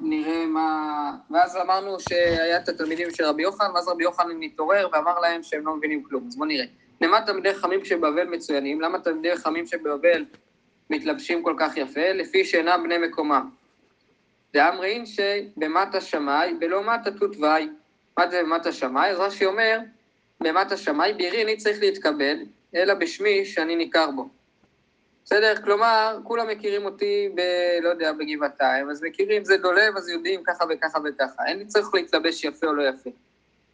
נראה מה... ואז אמרנו שהיה את התלמידים של רבי יוחנן, ואז רבי יוחנן מתעורר ואמר להם שהם לא מבינים כלום. אז בואו נראה. למה תלמידי חכמים שבבבל מצוינים? למה תלמידי חכמים שבבבל מתלבשים כל כך יפה? לפי שאינם בני מקומם. דאמרין שבמטה שמאי ולא מטה תותווי. מה זה במטה שמאי? אז רש"י אומר, במטה שמאי בירי אני צריך להתכבד, אלא בשמי שאני ניכר בו. בסדר? כלומר, כולם מכירים אותי ב... לא יודע, בגבעתיים, אז מכירים, זה דולב, אז יודעים ככה וככה וככה. אין לי צריך להתלבש יפה או לא יפה.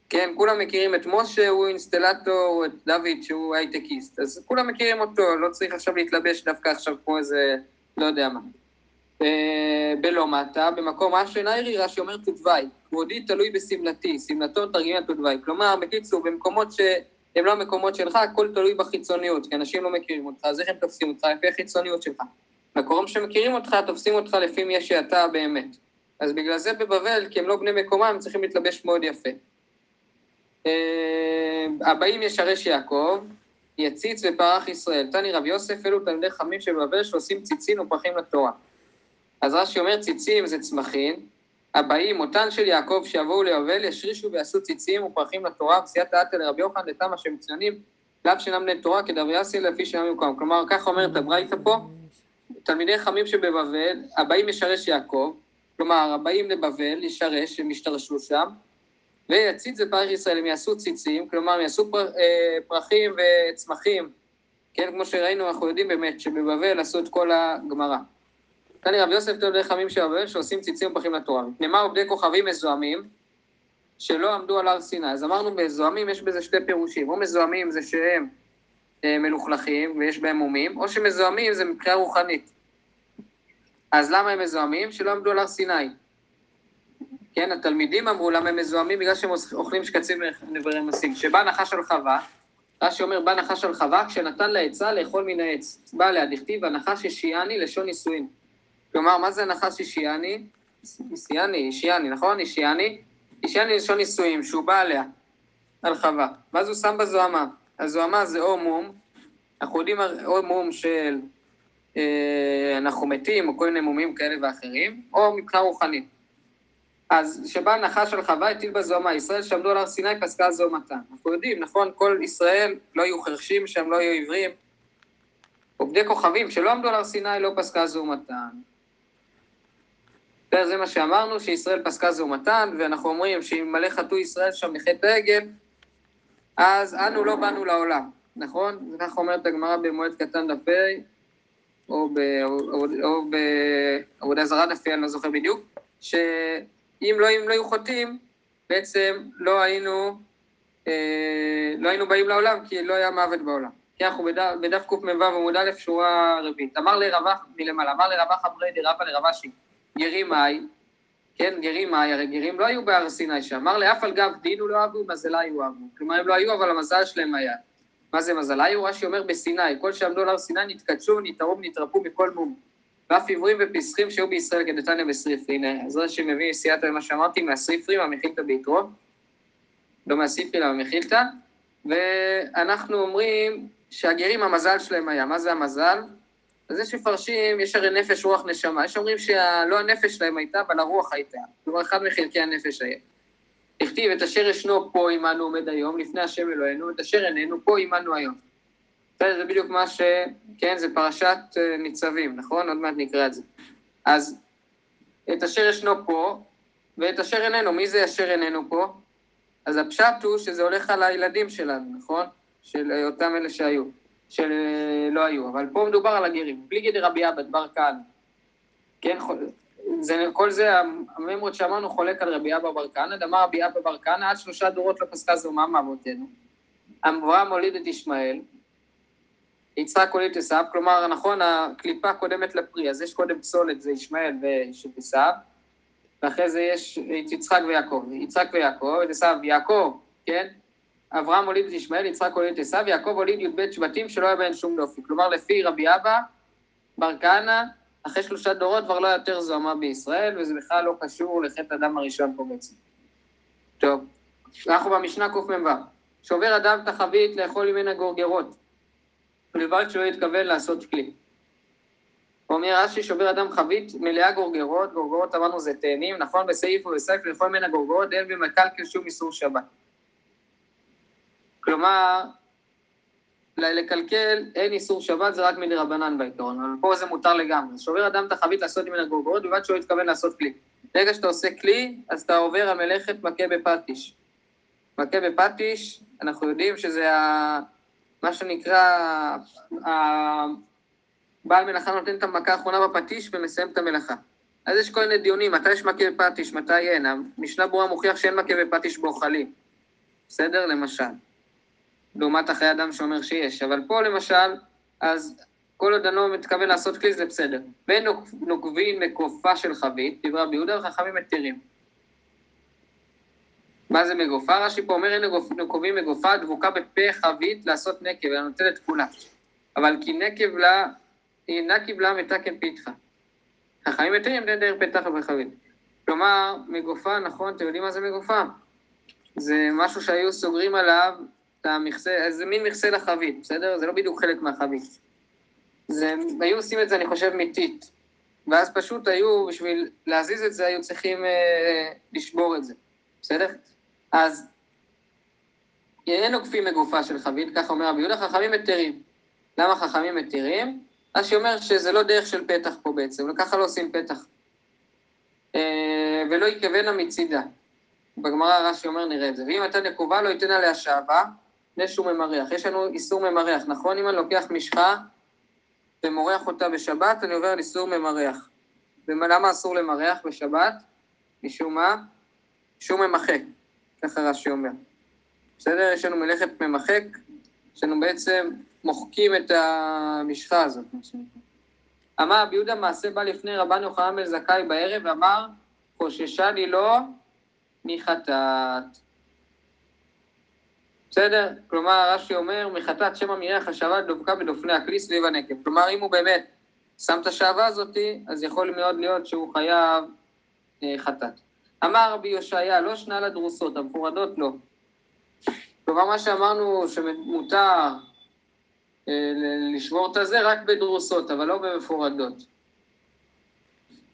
כן, כולם מכירים את משה, הוא אינסטלטור, את דוד, שהוא הייטקיסט. אז כולם מכירים אותו, לא צריך עכשיו להתלבש דווקא עכשיו כמו איזה, לא יודע מה. בלא מטה, במקום ניירי, רש"י אומר תותווי. כבודי תלוי בשמלתי, שמלתו תרגיל תותווי. כלומר, בקיצור, במקומות שהם לא המקומות שלך, הכל תלוי בחיצוניות, כי אנשים לא מכירים אותך, אז איך הם תופסים אותך? לפי החיצוניות שלך. מקומות שמכירים אותך, תופסים אותך לפי מי שאתה באמת. אז בגלל זה בבבל, כי הם לא בני מקומם, הם צריכים להתלבש מאוד יפה. הבאים ישרש יעקב, יציץ ופרח ישראל. תני רב יוסף, אלו תלמידי חכמים שבבבל שעושים ציצים ופרחים לתורה. אז רש"י אומר ציצים זה צמחים, הבאים, אותן של יעקב שיבואו ליובל, ישרישו ויעשו ציצים ופרחים לתורה, וסייעתא אתא לרבי יוחנן לתמה שמצוינים, לאו שאינם בני תורה, כדרוויאסי לפי שאינם במקום. כלומר, כך אומרת הברייתא פה, תלמידי חכמים שבבבל, הבאים ישרש יעקב, כלומר, הבאים לבבל, ישרש, הם ישתרשו שם, ויציץ זה פרח ישראל, הם יעשו ציצים, כלומר, הם יעשו פר, אה, פרחים וצמחים, כן, כמו שראינו, אנחנו יודעים באמת שבבבל עשו את כל הגמרא. תני רבי יוסף תלמידי חכמים של בבל שעושים ציצים ופרחים לתורה. נאמר עובדי כוכבים מזוהמים, שלא עמדו על הר סיני. אז אמרנו מזוהמים יש בזה שתי פירושים, או מזוהמים זה שהם אה, מלוכלכים ויש בהם מומים, או שמזוהמים זה מבחינה רוחנית. אז למה הם מזוהמים? שלא עמדו על הר סיני. כן, התלמידים אמרו למה הם מזוהמים בגלל שהם אוכלים שקצים ונברי מסים. כשבא נחש על חווה, רש"י אומר, בא נחש על חווה כשנתן לה עצה לאכול מן העץ. בא עליה דכתיב, הנחש השיאני לשון נישואין. כלומר, מה זה נחש אישיאני? אישיאני, אישיאני, נכון? אישיאני? אישיאני לשון נישואים, שהוא בא עליה, על חווה. ואז הוא שם בזוהמה. הזוהמה זה או מום, אנחנו יודעים או מום של אה, אנחנו מתים, או כל מיני מומים כאלה ואחרים, או מבחינה רוחנית. אז כשבא נחש על חווה, הטיל בזוהמה. ישראל שעמדו על הר סיני פסקה זוהמתה. אנחנו יודעים, נכון? כל ישראל לא יהיו חרשים שהם לא יהיו עיוורים. עובדי כוכבים שלא עמדו על הר סיני לא פסקה זוהמתן. זה מה שאמרנו, שישראל פסקה זוהמתן, ואנחנו אומרים שאם מלא חטאו ישראל שם לחטא העגל, אז אנו לא באנו לעולם, נכון? זה ככה אומרת הגמרא במועד קטן דף ה', או, בעבודה זרה דף אני לא זוכר בדיוק, שאם לא, לא היו חוטאים, בעצם לא היינו, אה, לא היינו באים לעולם, כי לא היה מוות בעולם. כי אנחנו בדף, קמ"ו עמוד א', שורה רביעית. אמר לרווח מלמעלה, אמר לרווח אברי דרבא לרבשי. גרים מאי, כן, גרים מאי, הרי גרים לא היו בהר סיני שאמר לאף על גב דין הוא לא אהבו, מזלה היו אהבו. כלומר, הם לא היו, אבל המזל שלהם היה. מה זה מזלה היו? רש"י אומר בסיני, כל שעמדו על הר סיני נתקדשו, נתערו ונתרפו מכל מום. ואף עיוורים ופסחים שהיו בישראל כדתניא בסריפרי. הנה, אז רש"י מביא סייעתא למה שאמרתי, מהסריפרי, מהמכילתא ביתרו. לא מהספרי, אלא מהמכילתא. ואנחנו אומרים שהגרים, המזל שלהם היה. מה זה המזל? אז יש מפרשים, יש הרי נפש, רוח, נשמה. יש אומרים שלא הנפש שלהם הייתה, אבל הרוח הייתה. כלומר, אחד מחלקי הנפש היה. הכתיב את אשר ישנו פה עמנו עומד היום, לפני השם אלוהינו, את אשר איננו פה עמנו היום. בסדר, זה בדיוק מה ש... כן, זה פרשת ניצבים, נכון? עוד מעט נקרא את זה. אז את אשר ישנו פה, ואת אשר איננו. מי זה אשר איננו פה? אז הפשט הוא שזה הולך על הילדים שלנו, נכון? של אותם אלה שהיו. שלא היו, אבל פה מדובר על הגרים. פליגי דרבי עבד בר כהנא. כן, זה, כל זה, הממרות שאמרנו חולק על רבי אבא בר כהנא, דמר רבי אבא בר כהנא, עד שלושה דורות לא פסקה זוהמה מאבותינו. אברהם הוליד את ישמעאל, יצחק הוליד את עשיו, כלומר, נכון, הקליפה קודמת לפרי, אז יש קודם פסולת, זה ישמעאל ושל עשיו, ואחרי זה יש את יצחק ויעקב. יצחק ויעקב, את עשיו יעקב, כן? אברהם הוליד את ישמעאל, יצחק הוליד את עשיו, יעקב הוליד י"ב שבטים שלא היה בהן שום דופי. כלומר, לפי רבי אבא, בר כהנא, אחרי שלושה דורות כבר לא יותר זוהמה בישראל, וזה בכלל לא קשור לחטא הדם הראשון פה בעצם. טוב, אנחנו במשנה קמ"ו. שובר אדם את החבית לאכול ממנה גורגרות, ולבד שלא יתכוון לעשות כלי. אומר רש"י שובר אדם חבית מלאה גורגרות, גורגרות אמרנו זה תאנים, נכון? בסעיף ובסייף לכל מן הגורגרות אין במקלקל שום איסור שבת. כלומר, לקלקל אין איסור שבת, זה רק מדרבנן בעיקרון, אבל פה זה מותר לגמרי. שובר אדם את החבית לעשות ממנה גורגרות, בלבד שהוא התכוון לעשות כלי. ברגע שאתה עושה כלי, אז אתה עובר המלאכת מכה בפטיש. מכה בפטיש, אנחנו יודעים שזה ה... מה שנקרא, ה... בעל מלאכה נותן את המכה האחרונה בפטיש ומסיים את המלאכה. אז יש כל מיני דיונים, מתי יש מכה בפטיש, מתי אין. המשנה ברורה מוכיח שאין מכה בפטיש באוכלים. בסדר? למשל. לעומת אחרי אדם שאומר שיש. אבל פה למשל, אז כל עוד אני מתכוון לעשות כלי זה בסדר. ואין נוקבים מגופה של חבית, דברי רבי יהודה וחכמים מתירים. מה זה מגופה? רש"י פה אומר אין נוקבים מגופה, דבוקה בפה חבית לעשות נקב, אלא נוטלת כולה. אבל כי נקב לה, אינה קיבלה מתקן פיתחה. חכמים מתירים דין דרך פתח וחבית. כלומר, מגופה, נכון, אתם יודעים מה זה מגופה? זה משהו שהיו סוגרים עליו את המכסה, זה מין מכסה לחבית, בסדר? זה לא בדיוק חלק מהחבית. זה, היו עושים את זה, אני חושב, מיתית. ואז פשוט היו, בשביל להזיז את זה, היו צריכים אה, לשבור את זה, בסדר? אז אין עוקפים מגופה של חבית, ככה אומר רבי יהודה, חכמים מתירים. למה חכמים מתירים? רש"י אומר שזה לא דרך של פתח פה בעצם, וככה לא עושים פתח. אה, ולא יקבנה מצידה. בגמרא רש"י אומר, נראה את זה. ואם הייתה נקובה, לא ייתן עליה שעבה, לפני שהוא ממרח. יש לנו איסור ממרח, נכון? אם אני לוקח משחה ומורח אותה בשבת, אני עובר על איסור ממרח. ולמה אסור למרח בשבת? משום מה? משום ממחק, ככה רש"י אומר. בסדר? יש לנו מלאכת ממחק, יש לנו בעצם מוחקים את המשחה הזאת. אמר רבי יהודה מעשה בא לפני רבן יוחנן בן זכאי בערב, ואמר, חוששה לי לו מחטאת. בסדר? כלומר, רש"י אומר, מחטאת שמא מירח השעבה דבקה בדופני הכלי סביב הנקב. כלומר, אם הוא באמת שם את השעבה הזאתי, אז יכול מאוד להיות שהוא חייב אה, חטאת. אמר רבי יושעיה, לא שנה לדרוסות, המפורדות לא. כלומר, מה שאמרנו שמותר אה, לשמור את הזה רק בדרוסות, אבל לא במפורדות.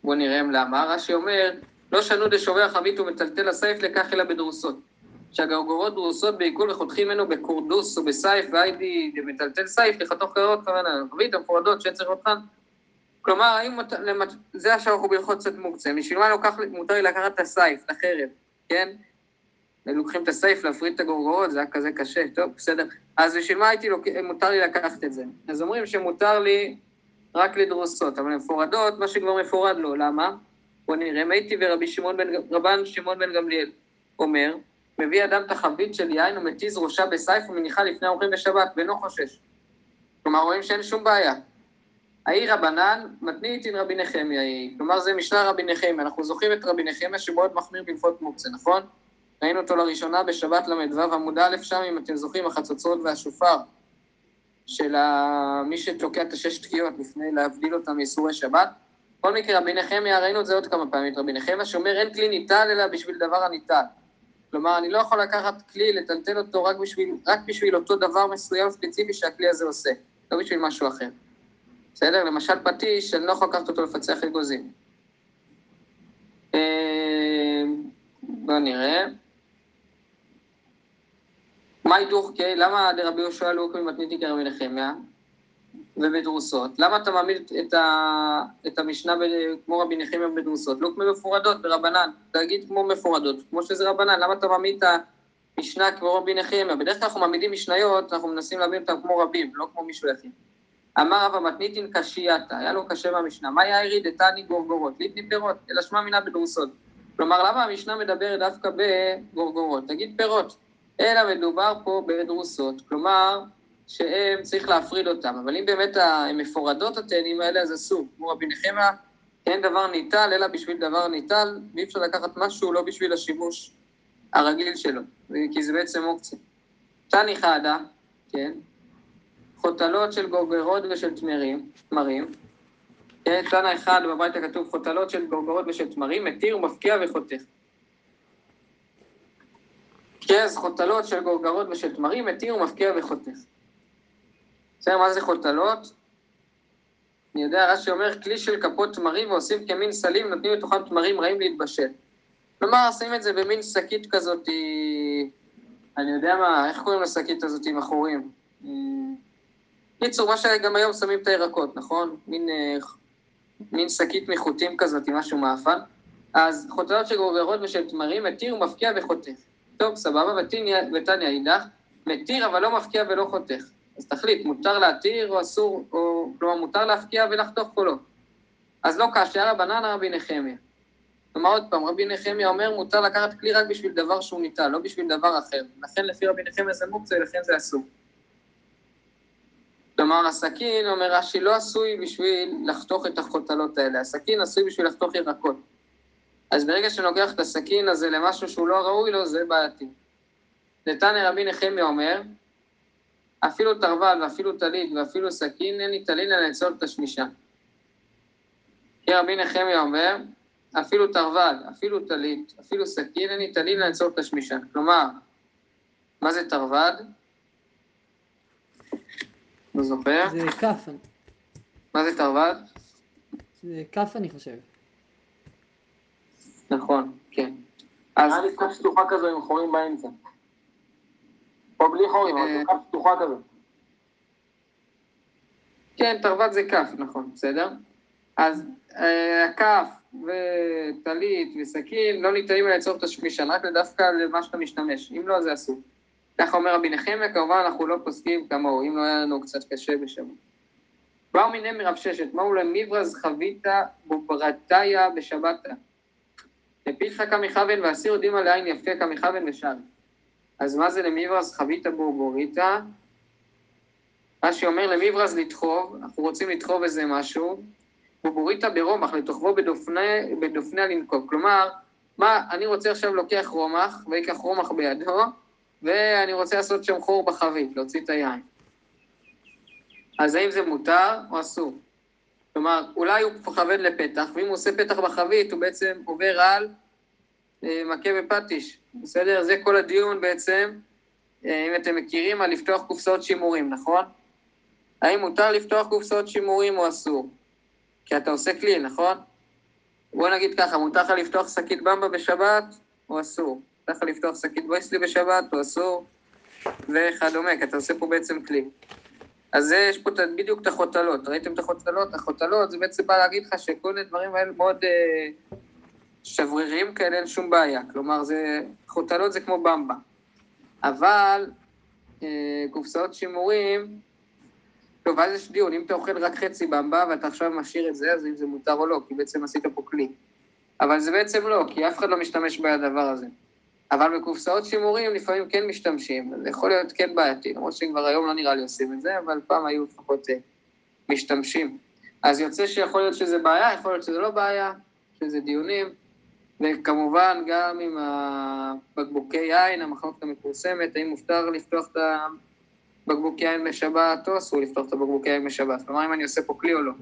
בואו נראה למה. רש"י אומר, לא שנו דשובר חבית ומטלטל הסייף לכך אלא בדרוסות. שהגרגורות דרוסות בעיכול וחותכים ממנו בקורדוס או בסייף, והיידי מטלטל סייף, לחתוך קררות כוונה, חבית המפורדות שאין צריך אותן. כלומר, זה עכשיו אנחנו בהלכות קצת מוקצה, בשביל מה לוקח, מותר לי לקחת את הסייף, את החרב, כן? לוקחים את הסייף להפריד את הגורגורות, זה היה כזה קשה, טוב, בסדר. אז בשביל מה הייתי, לוק... מותר לי לקחת את זה? אז אומרים שמותר לי רק לדרוסות, אבל מפורדות, מה שכבר מפורד לו, למה? בוא נראה, הייתי ורבי שמעון בן, רבן שמעון בן גמליאל אומר, מביא אדם את החבית של יין ומתיז ראשה בסייף ומניחה לפני האורחים בשבת, ואינו חושש. כלומר, רואים שאין שום בעיה. האי רבנן, מתנית עם רבי נחמיה היא. כלומר, זה משנה רבי נחמיה. אנחנו זוכרים את רבי נחמיה שמאוד מחמיר בהלכות מוקצה, נכון? ראינו אותו לראשונה בשבת ל"ו עמוד א' שם, אם אתם זוכרים, החצוצרות והשופר של מי שתוקע את השש תקיעות לפני להבדיל אותם מאיסורי שבת. בכל מקרה, רבי נחמיה, ראינו את זה עוד כמה פעמים, רבי נחמיה שאומר אין כלי ניטל אלא בשביל דבר הניטל. כלומר, אני לא יכול לקחת כלי, לטלטל אותו רק בשביל, רק בשביל אותו דבר מסוים ספציפי שהכלי הזה עושה, לא בשביל משהו אחר. בסדר? למשל פטיש, אני לא יכול לקחת אותו לפצח אגוזים. אה, בואו נראה. מאי דוחקי, למה דרבי יהושע לוקמי מתניתי כרבי נחמיה ובדרוסות? למה אתה מעמיד את, ה, את המשנה ב, כמו רבי נחמיה בדרוסות? לוקמי מפורדות ברבנן, תגיד כמו מפורדות, כמו שזה רבנן, למה אתה מעמיד את המשנה כמו רבי נחמיה? בדרך כלל אנחנו מעמידים משניות, אנחנו מנסים להבין אותן כמו רבים, לא כמו מישהו יחיד. אמר רבא מתניתין קשייתא, היה לו קשה במשנה, מה יאירי דתני גורגורות? ליטני פירות, אלא שמע מינה בדרוסות. כלומר, למה המשנה מדברת דווקא בגורגורות? תגיד פירות. אלא מדובר פה בדרוסות, כלומר שהם, צריך להפריד אותם, אבל אם באמת הן מפורדות התאנים האלה, אז אסור. כמו רבי נחמיה, אין דבר ניטל, אלא בשביל דבר ניטל, ואי אפשר לקחת משהו לא בשביל השימוש הרגיל שלו, כי זה בעצם אופציה. תני חדה, כן, חותלות של גוגרות ושל תמרים, תמרים, כן, תנא אחד בבית הכתוב חותלות של גוגרות ושל תמרים, מתיר ומפקיע וחותך. כרז חותלות של גורגרות ושל תמרים, מתיר ומפקיע וחותך. בסדר, מה זה חותלות? אני יודע, רש"י אומר, כלי של כפות תמרים ועושים כמין סלים, נותנים לתוכם תמרים רעים להתבשל. כלומר, שים את זה במין שקית כזאת, אני יודע מה, איך קוראים לשקית הזאת עם החורים? קיצור, מה שגם היום שמים את הירקות, נכון? מין, אה, מין שקית מחוטים כזאת, משהו מאפן. אז חוטאות של גרוגרות ושל תמרים, מתיר ומפקיע וחותך. טוב, סבבה, ותניא אידך, מתיר אבל לא מפקיע ולא חותך. אז תחליט, מותר להתיר או אסור, או כלומר מותר להפקיע ולחתוך לא. אז לא קשיא רבנן רבי נחמיה. כלומר עוד פעם, רבי נחמיה אומר מותר לקחת כלי רק בשביל דבר שהוא ניטל, לא בשביל דבר אחר. לכן לפי רבי נחמיה זה מוקצה, לכן זה אסור. כלומר, הסכין, אומר רש"י, לא עשוי בשביל לחתוך את החוטלות האלה, הסכין עשוי בשביל לחתוך ירקות. אז ברגע שנוגח את הסכין הזה למשהו שהוא לא ראוי לו, זה בעייתי. נתניה רבי נחמיה אומר, אפילו תרוול ואפילו טלית ואפילו סכין, אין לי טלין אלא לצורך תשמישה. כי רבי נחמיה אומר, אפילו תרוול, אפילו טלית, אפילו סכין, אין לי טלין אלא לצורך תשמישה. כלומר, מה זה תרווד? לא זוכר. זה כף. מה זה תרווד? זה כף אני חושב. נכון, כן. אז... היה לי כף שטוחה כזו עם חורים באמצע. או בלי חורים, אבל זו כף פתוחה כזו. כן, תרווד זה כף, נכון, בסדר? אז אה, הכף וטלית וסכין לא ניתנים לצורך תשמישן, רק דווקא למה שאתה משתמש, אם לא, זה אסור. ככה אומר רבי נחמיה, כמובן אנחנו לא פוסקים כמוהו, אם לא היה לנו קצת קשה בשבת. באו מיני מרב ששת, מהו למברז חביתה בוברתיה בשבתה. לפיתחה כמכוון ואסיר יודעים על העין יפה כמכוון ושל. אז מה זה למיברז חביתה בורבוריתא? רש"י אומר למיברז לדחוב, אנחנו רוצים לדחוב איזה משהו, בורבוריתא ברומח, לתוכבו בדופני, בדופניה לנקוב. כלומר, מה, אני רוצה עכשיו לוקח רומח, ויקח רומח בידו, ואני רוצה לעשות שם חור בחבית, להוציא את היין. אז האם זה מותר או אסור? כלומר, אולי הוא מכוון לפתח, ואם הוא עושה פתח בחבית, הוא בעצם עובר על אה, מכה בפטיש, בסדר? זה כל הדיון בעצם, אה, אם אתם מכירים, על לפתוח קופסאות שימורים, נכון? האם מותר לפתוח קופסאות שימורים או אסור? כי אתה עושה כלי, נכון? בוא נגיד ככה, מותר לך לפתוח שקית במבה בשבת או אסור? מותר לך לפתוח שקית בויסלי בשבת או אסור? וכדומה, כי אתה עושה פה בעצם כלי. אז יש פה בדיוק את החוטלות, ראיתם את החוטלות? החוטלות זה בעצם בא להגיד לך שכל מיני דברים האלה מאוד אה, שבריריים כאלה, אין שום בעיה. כלומר, זה, חוטלות זה כמו במבה. אבל אה, קופסאות שימורים, טוב, אז יש דיון, אם אתה אוכל רק חצי במבה ואתה עכשיו משאיר את זה, אז אם זה מותר או לא, כי בעצם עשית פה כלי. אבל זה בעצם לא, כי אף אחד לא משתמש בדבר הזה. אבל בקופסאות שימורים לפעמים כן משתמשים, זה יכול להיות כן בעייתי, למרות שכבר היום לא נראה לי עושים את זה, אבל פעם היו לפחות אה, משתמשים. אז יוצא שיכול להיות שזה בעיה, יכול להיות שזה לא בעיה, שזה דיונים, וכמובן גם עם הבקבוקי יין, המחלוקת המפורסמת, האם מותר לפתוח את הבקבוקי יין בשבת או אסור לפתוח את הבקבוקי יין בשבת, כלומר אם אני עושה פה כלי או לא.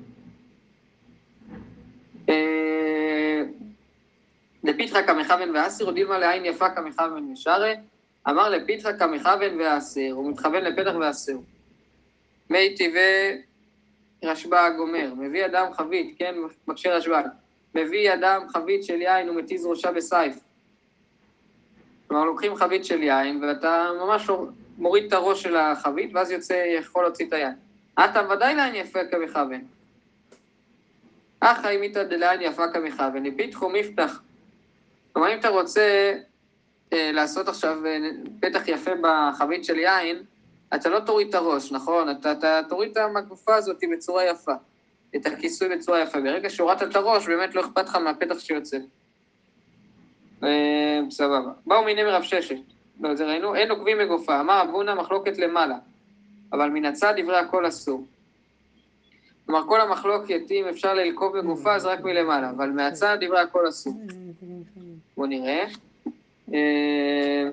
אה, לפיתחה כמכוון ואסיר, או דילמה לעין יפה כמכוון ושרה, אמר לפיתחה כמכוון ואסיר, הוא מתכוון לפתח ואסיר. מי טבעי רשב"ג אומר, מביא אדם חבית, כן, מקשה רשב"ג, מביא אדם חבית של יין ומתיז ראשה בסייף. כלומר, לוקחים חבית של יין, ואתה ממש מוריד את הראש של החבית, ואז יוצא, יכול להוציא את היין. אתה ודאי לעין יפה כמכוון. אחא אימיתא דלעין יפה כמכוון, לפיתחו מפתח כלומר, אם אתה רוצה אה, לעשות עכשיו אה, פתח יפה בחבית של יין, אתה לא תוריד את הראש, נכון? אתה, אתה תוריד את המגופה הזאת בצורה יפה, את הכיסוי בצורה יפה. ברגע שהורדת את הראש, באמת לא אכפת לך מהפתח שיוצא. אה, סבבה. באו מיני מרב ששת. לא, זה ראינו, אין עוקבים מגופה. אמר אבונה מחלוקת למעלה, אבל מן הצד דברי הכל אסור. כלומר, כל המחלוקת, אם אפשר ללקוב בגופה, זה רק מלמעלה, אבל מהצד דברי הכל אסור. בואו נראה. אה,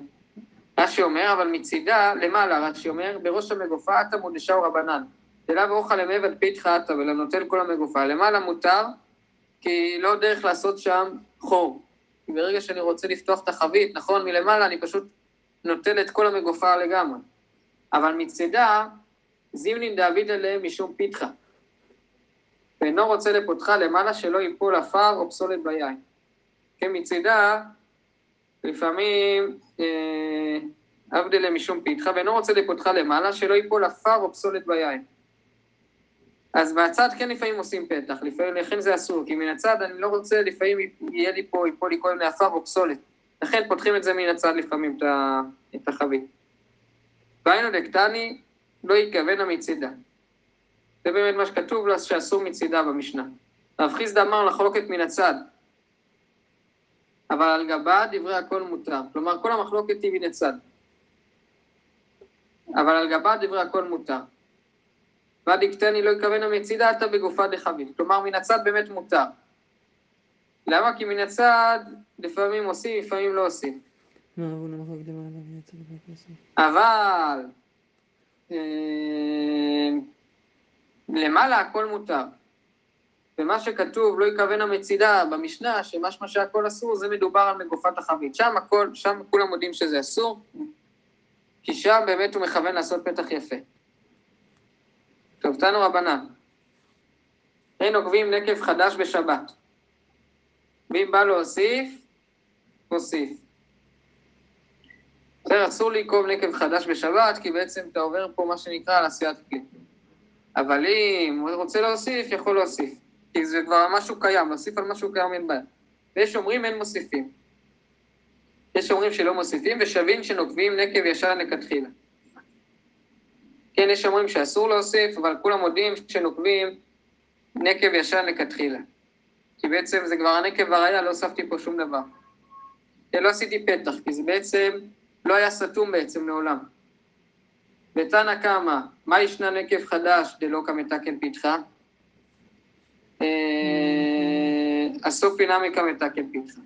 רש"י אומר, אבל מצידה, למעלה, רש"י אומר, בראש המגופה עתה מודשהו רבנן. דלה ואוכל למעבר פיתך עתה ולנוטל כל המגופה. למעלה מותר, כי לא דרך לעשות שם חור. ברגע שאני רוצה לפתוח את החבית, נכון, מלמעלה אני פשוט נוטל את כל המגופה לגמרי. אבל מצידה, זימנין דאביד עליהם משום פיתחה. ואינו רוצה לפותחה למעלה שלא ייפול עפר או פסולת ביין. כן, מצידה, לפעמים אה, עבדלה משום פיתחה, ואינו רוצה לפותחה למעלה שלא ייפול עפר או פסולת ביין. אז מהצד כן לפעמים עושים פתח, לפעמים, לכן זה אסור, כי מן הצד אני לא רוצה, לפעמים יהיה לי פה, ייפול לי כל מיני עפר או פסולת. לכן פותחים את זה מן הצד לפעמים, את, החבית. והיינו דקטני, לא יכוונה מצידה. זה באמת מה שכתוב לה שאסור מצידה במשנה. רב חיסדא אמר לחלוקת מן הצד, אבל על גבה דברי הכל מותר. כלומר, כל המחלוקת היא מן הצד. אבל על גבה דברי הכל מותר. ודיקטני לא יכוונה מצידה עתה בגופה דחבית. כלומר, מן הצד באמת מותר. למה? כי מן הצד לפעמים עושים, לפעמים לא עושים. ובפסח? אבל אה, למעלה הכל מותר. ומה שכתוב לא יכוונה מצידה במשנה, שמשמע שהכל אסור, זה מדובר על מגופת החבית. שם הכל, שם כולם יודעים שזה אסור, כי שם באמת הוא מכוון לעשות פתח יפה. טוב, תנו רבנן. אין עוקבים נקב חדש בשבת. ואם בא להוסיף, מוסיף. בסדר, אסור לעקוב נקב חדש בשבת, כי בעצם אתה עובר פה מה שנקרא על עשיית כלי. אבל אם הוא רוצה להוסיף, יכול להוסיף. כי זה כבר משהו קיים, להוסיף על משהו קיים אין בעיה. ויש אומרים אין מוסיפים. יש אומרים שלא מוסיפים, ושווים שנוקבים נקב ישר לכתחילה. כן, יש אומרים שאסור להוסיף, אבל כולם מודים שנוקבים נקב ישר לכתחילה. כי בעצם זה כבר הנקב והראיה, לא הוספתי פה שום דבר. כן, לא עשיתי פתח, כי זה בעצם לא היה סתום בעצם לעולם. בתנא קמא, מה ישנה נקב חדש דלא כמתקן פיתחה? הסוף אינמי כמתקן פיתחה.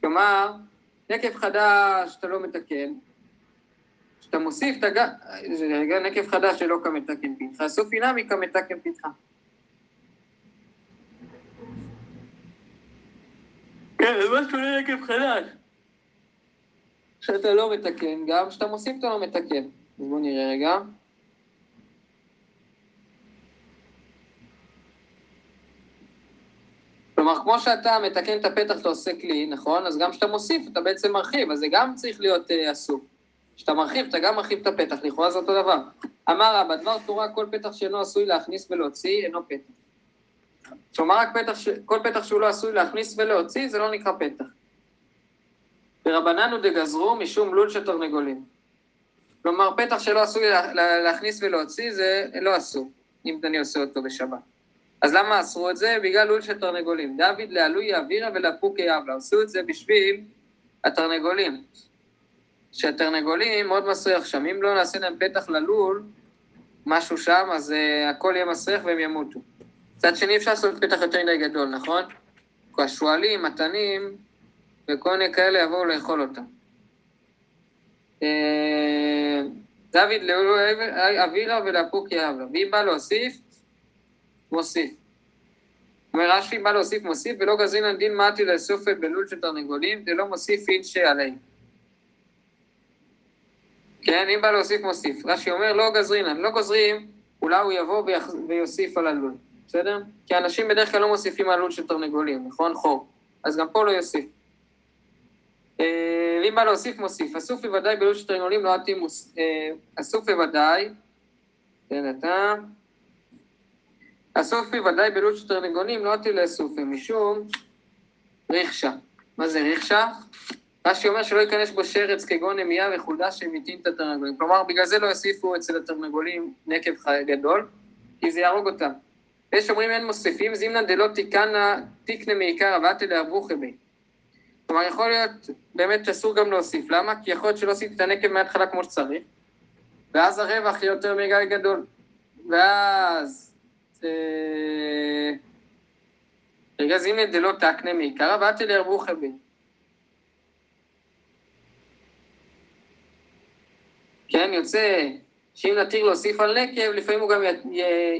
כלומר, נקב חדש אתה לא מתקן, כשאתה מוסיף, אתה גם, נקב חדש שלא כמתקן פיתחה, הסוף אינמי כמתקן פיתחה. כן, זה מה שונה נקב חדש. שאתה לא מתקן, גם כשאתה מוסיף אתה לא מתקן. אז בואו נראה רגע. כלומר, כמו שאתה מתקן את הפתח, אתה עושה כלי, נכון? אז גם כשאתה מוסיף, אתה בעצם מרחיב, אז זה גם צריך להיות uh, אסור. כשאתה מרחיב, אתה גם מרחיב את הפתח, לכאורה זה אותו דבר. אמר רבא, דבר תורה, כל פתח שאינו עשוי להכניס ולהוציא, אינו פתח. כלומר, רק פתח, ש... כל פתח שהוא לא עשוי להכניס ולהוציא, זה לא נקרא פתח. ורבננו דגזרו משום לול של תרנגולים. כלומר, פתח שלא עשוי לה... להכניס ולהוציא, זה לא אסור, אם אני עושה אותו בשבת. אז למה אסרו את זה? בגלל לול של תרנגולים. דוד לעלוי אווירה ולפוקי אבלה. עשו את זה בשביל התרנגולים. שהתרנגולים מאוד מסריח שם. אם לא נעשה להם פתח ללול, משהו שם, אז uh, הכל יהיה מסריח והם ימותו. מצד שני אפשר לעשות פתח יותר מדי גדול, נכון? השועלים, מתנים וכל מיני כאלה יבואו לאכול אותם. אה, דוד לעלוי אווירה ולפוקי אבלה. ואם בא להוסיף, מוסיף. אומר רש"י, בא להוסיף מוסיף, ולא גזרינן דין מתי לאסופת בלול של תרנגולים, דלא מוסיף אינשי עלי. כן, אם בא להוסיף מוסיף. רש"י אומר, לא גזרינן, לא גוזרים, אולי הוא יבוא ויח... ויוסיף על הלול, בסדר? כי אנשים בדרך כלל לא מוסיפים על לול של תרנגולים, נכון? חור. אז גם פה לא יוסיף. אה, אם בא להוסיף מוסיף. אסוף בוודאי בלול של תרנגולים לא עתים מוסיף. אה, אסוף בוודאי, תן אתה. הסופי ודאי בלול של תרנגולים לא עתיד לאסופי, משום ריכשה. מה זה ריכשה? רש"י אומר שלא ייכנס בו שרץ כגון נמייה וחולדה שמתים את התרנגולים. כלומר, בגלל זה לא יוסיפו אצל התרנגולים נקב גדול, כי זה יהרוג אותם. ויש אומרים אין מוסיפים, זימנא דלא תיקנה תיקנה מעיקר אבתי לאברוכי בי. כלומר, יכול להיות באמת שאסור גם להוסיף. למה? כי יכול להיות שלא עשיתי את הנקב מההתחלה כמו שצריך, ואז הרווח יהיה יותר מגל גדול. ואז... רגע, אז הנה דלא תקנה מעיקרא, ואתי לערבו חבי. כן, יוצא שאם נתיר להוסיף על נקב, לפעמים הוא גם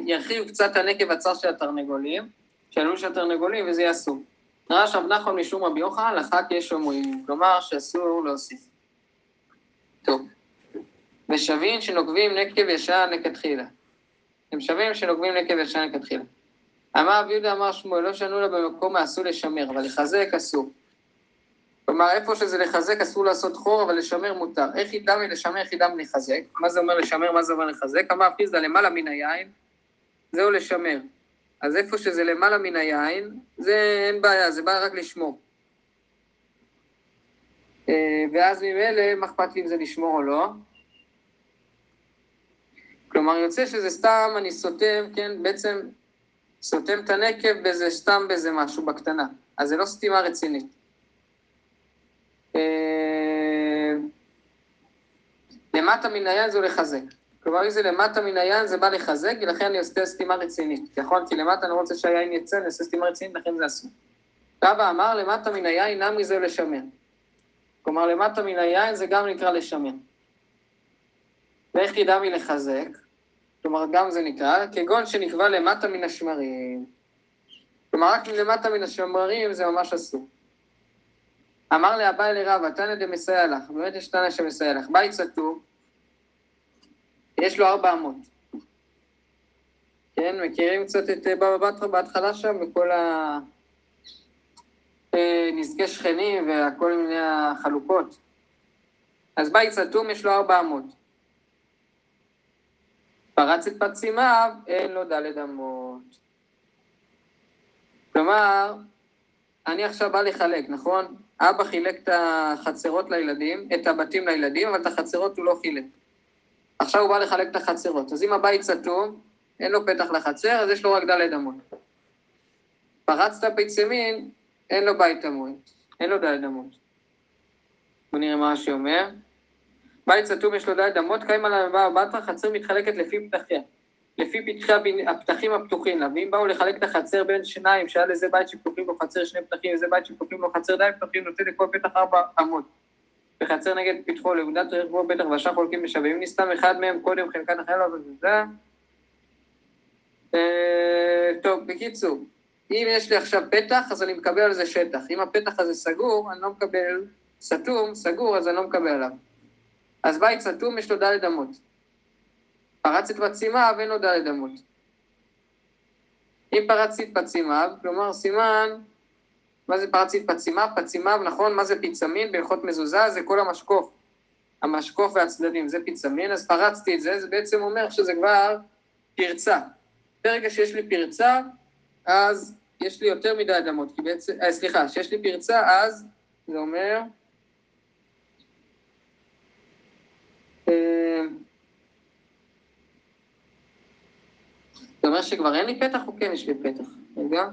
ירחיב קצת הנקב הצר של התרנגולים, של של התרנגולים, וזה יהיה אסור. דרש רב נחמן משום רבי יוחנן, כי יש אומרים, כלומר שאסור להוסיף. טוב. ושבין שנוקבים נקב ישר לכתחילה. הם שווים שנוגמים נקב ישן לכתחילה. אמר רבי יהודה אמר שמואל, לא שנו לה במקום האסור לשמר, אבל לחזק אסור. כלומר, איפה שזה לחזק אסור לעשות חור, אבל לשמר מותר. איך ידע מלשמר, איך ידע מלחזק? מה זה אומר לשמר, מה זה אומר לחזק? אמר חיסדא למעלה מן היין, זהו לשמר. אז איפה שזה למעלה מן היין, זה אין בעיה, זה בא רק לשמור. אה, ואז ממילא, מה אכפת לי אם זה לשמור או לא? כלומר, יוצא שזה סתם, אני סותם, כן, בעצם סותם את הנקב באיזה, סתם באיזה משהו בקטנה. אז זה לא סתימה רצינית. אה, למטה מן היין זה לחזק. כלומר, אם זה למטה מן היין זה בא לחזק, ולכן אני עושה סתימה רצינית. נכון? כי למטה אני לא רוצה שהיין יצא, אני עושה סתימה רצינית, לכן זה אסור. רבא אמר, למטה מן היין נמי זה לשמר. כלומר, למטה מן היין זה גם נקרא לשמר. ואיך תדע מלחזק? כלומר, גם זה נקרא, כגון שנקבע למטה מן השמרים. כלומר, רק למטה מן השמרים זה ממש אסור. אמר לאביי לרבא, תנא דמסייע לך, באמת יש תנא שמסייע לך. בית סתום, יש לו ארבע אמות. כן, מכירים קצת את אה, בבא בתרא בהתחלה שם, וכל ה... אה, שכנים וכל מיני החלוקות. אז בית סתום יש לו ארבע אמות. פרץ את פצימיו, אין לו דלת אמות. כלומר, אני עכשיו בא לחלק, נכון? אבא חילק את החצרות לילדים, את הבתים לילדים, אבל את החצרות הוא לא חילק. עכשיו הוא בא לחלק את החצרות. אז אם הבית סתום, אין לו פתח לחצר, אז יש לו רק דלת אמות. פרצת פיצמין, אין לו בית אמות, אין לו דלת אמות. בואו נראה מה רש"י אומר. בית סתום יש לו דלת אמות, קיים עליו בבא חצר מתחלקת לפי פתחיה. לפי פתחי הבין- הפתחים הפתוחים לה, ואם באו לחלק את החצר בין שניים, שהיה לזה בית שפתוחים לו חצר שני פתחים, וזה בית שפתוחים לו חצר די פתחים, נותן לכל פתח ארבע אמות. וחצר נגד פתחו, לעובדת רכבו פתח והשאר חולקים בשווה. אם נסתם אחד מהם קודם חלקן אחר לו וזה. טוב, בקיצור, אם יש לי עכשיו פתח, אז אני מקבל על זה שטח. אם הפתח הזה סגור, אני לא מקבל, סתום, סגור, אז אני לא מקבל עליו. אז בית סתום יש לו דלת אמות. פרץ את פצימיו, אין לו דלת אמות. אם פרצתי את כלומר סימן, מה זה פרצתי את? פצימיו, נכון, מה זה פיצמין בהלכות מזוזה? זה כל המשקוף. המשקוף והצדדים, זה פיצמין, אז פרצתי את זה, זה בעצם אומר שזה כבר פרצה. ברגע שיש לי פרצה, אז יש לי יותר מדי אדמות, כי בעצם, אה, סליחה, שיש לי פרצה, אז זה אומר... אה, זה אומר שכבר אין לי פתח או כן יש לי פתח? רגע.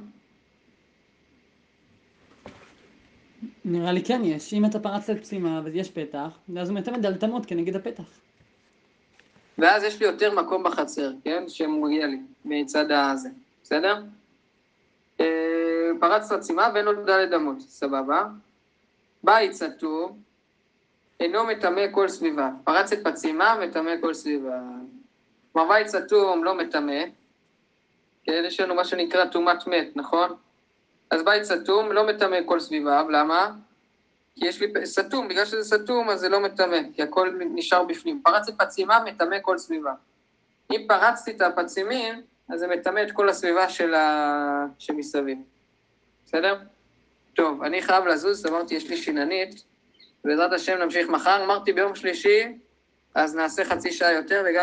נראה לי כן יש. אם אתה פרצת את פסימה ויש פתח, ואז הוא מטמא דלת אמות כנגד הפתח. ואז יש לי יותר מקום בחצר, כן? שמגיע לי מצד הזה, בסדר? אה, פרץ רצימה ואין לו דלת אמות, סבבה. בית סתום, אינו מטמא כל סביבה. פרץ את פצימה, מטמא כל סביבה. כלומר, בית סתום לא מטמא, כן? יש לנו מה שנקרא טומאת מת, נכון? אז בית סתום לא מטמא כל סביביו, למה? כי יש לי סתום, בגלל שזה סתום אז זה לא מטמא, כי הכל נשאר בפנים. פרץ את פצימה, מטמא כל סביבה. אם פרצתי את הפצימים, אז זה מטמא את כל הסביבה של ה... שמסביב. בסדר? טוב, אני חייב לזוז, אמרתי, יש לי שיננית. בעזרת השם נמשיך מחר. אמרתי ביום שלישי, אז נעשה חצי שעה יותר, וגם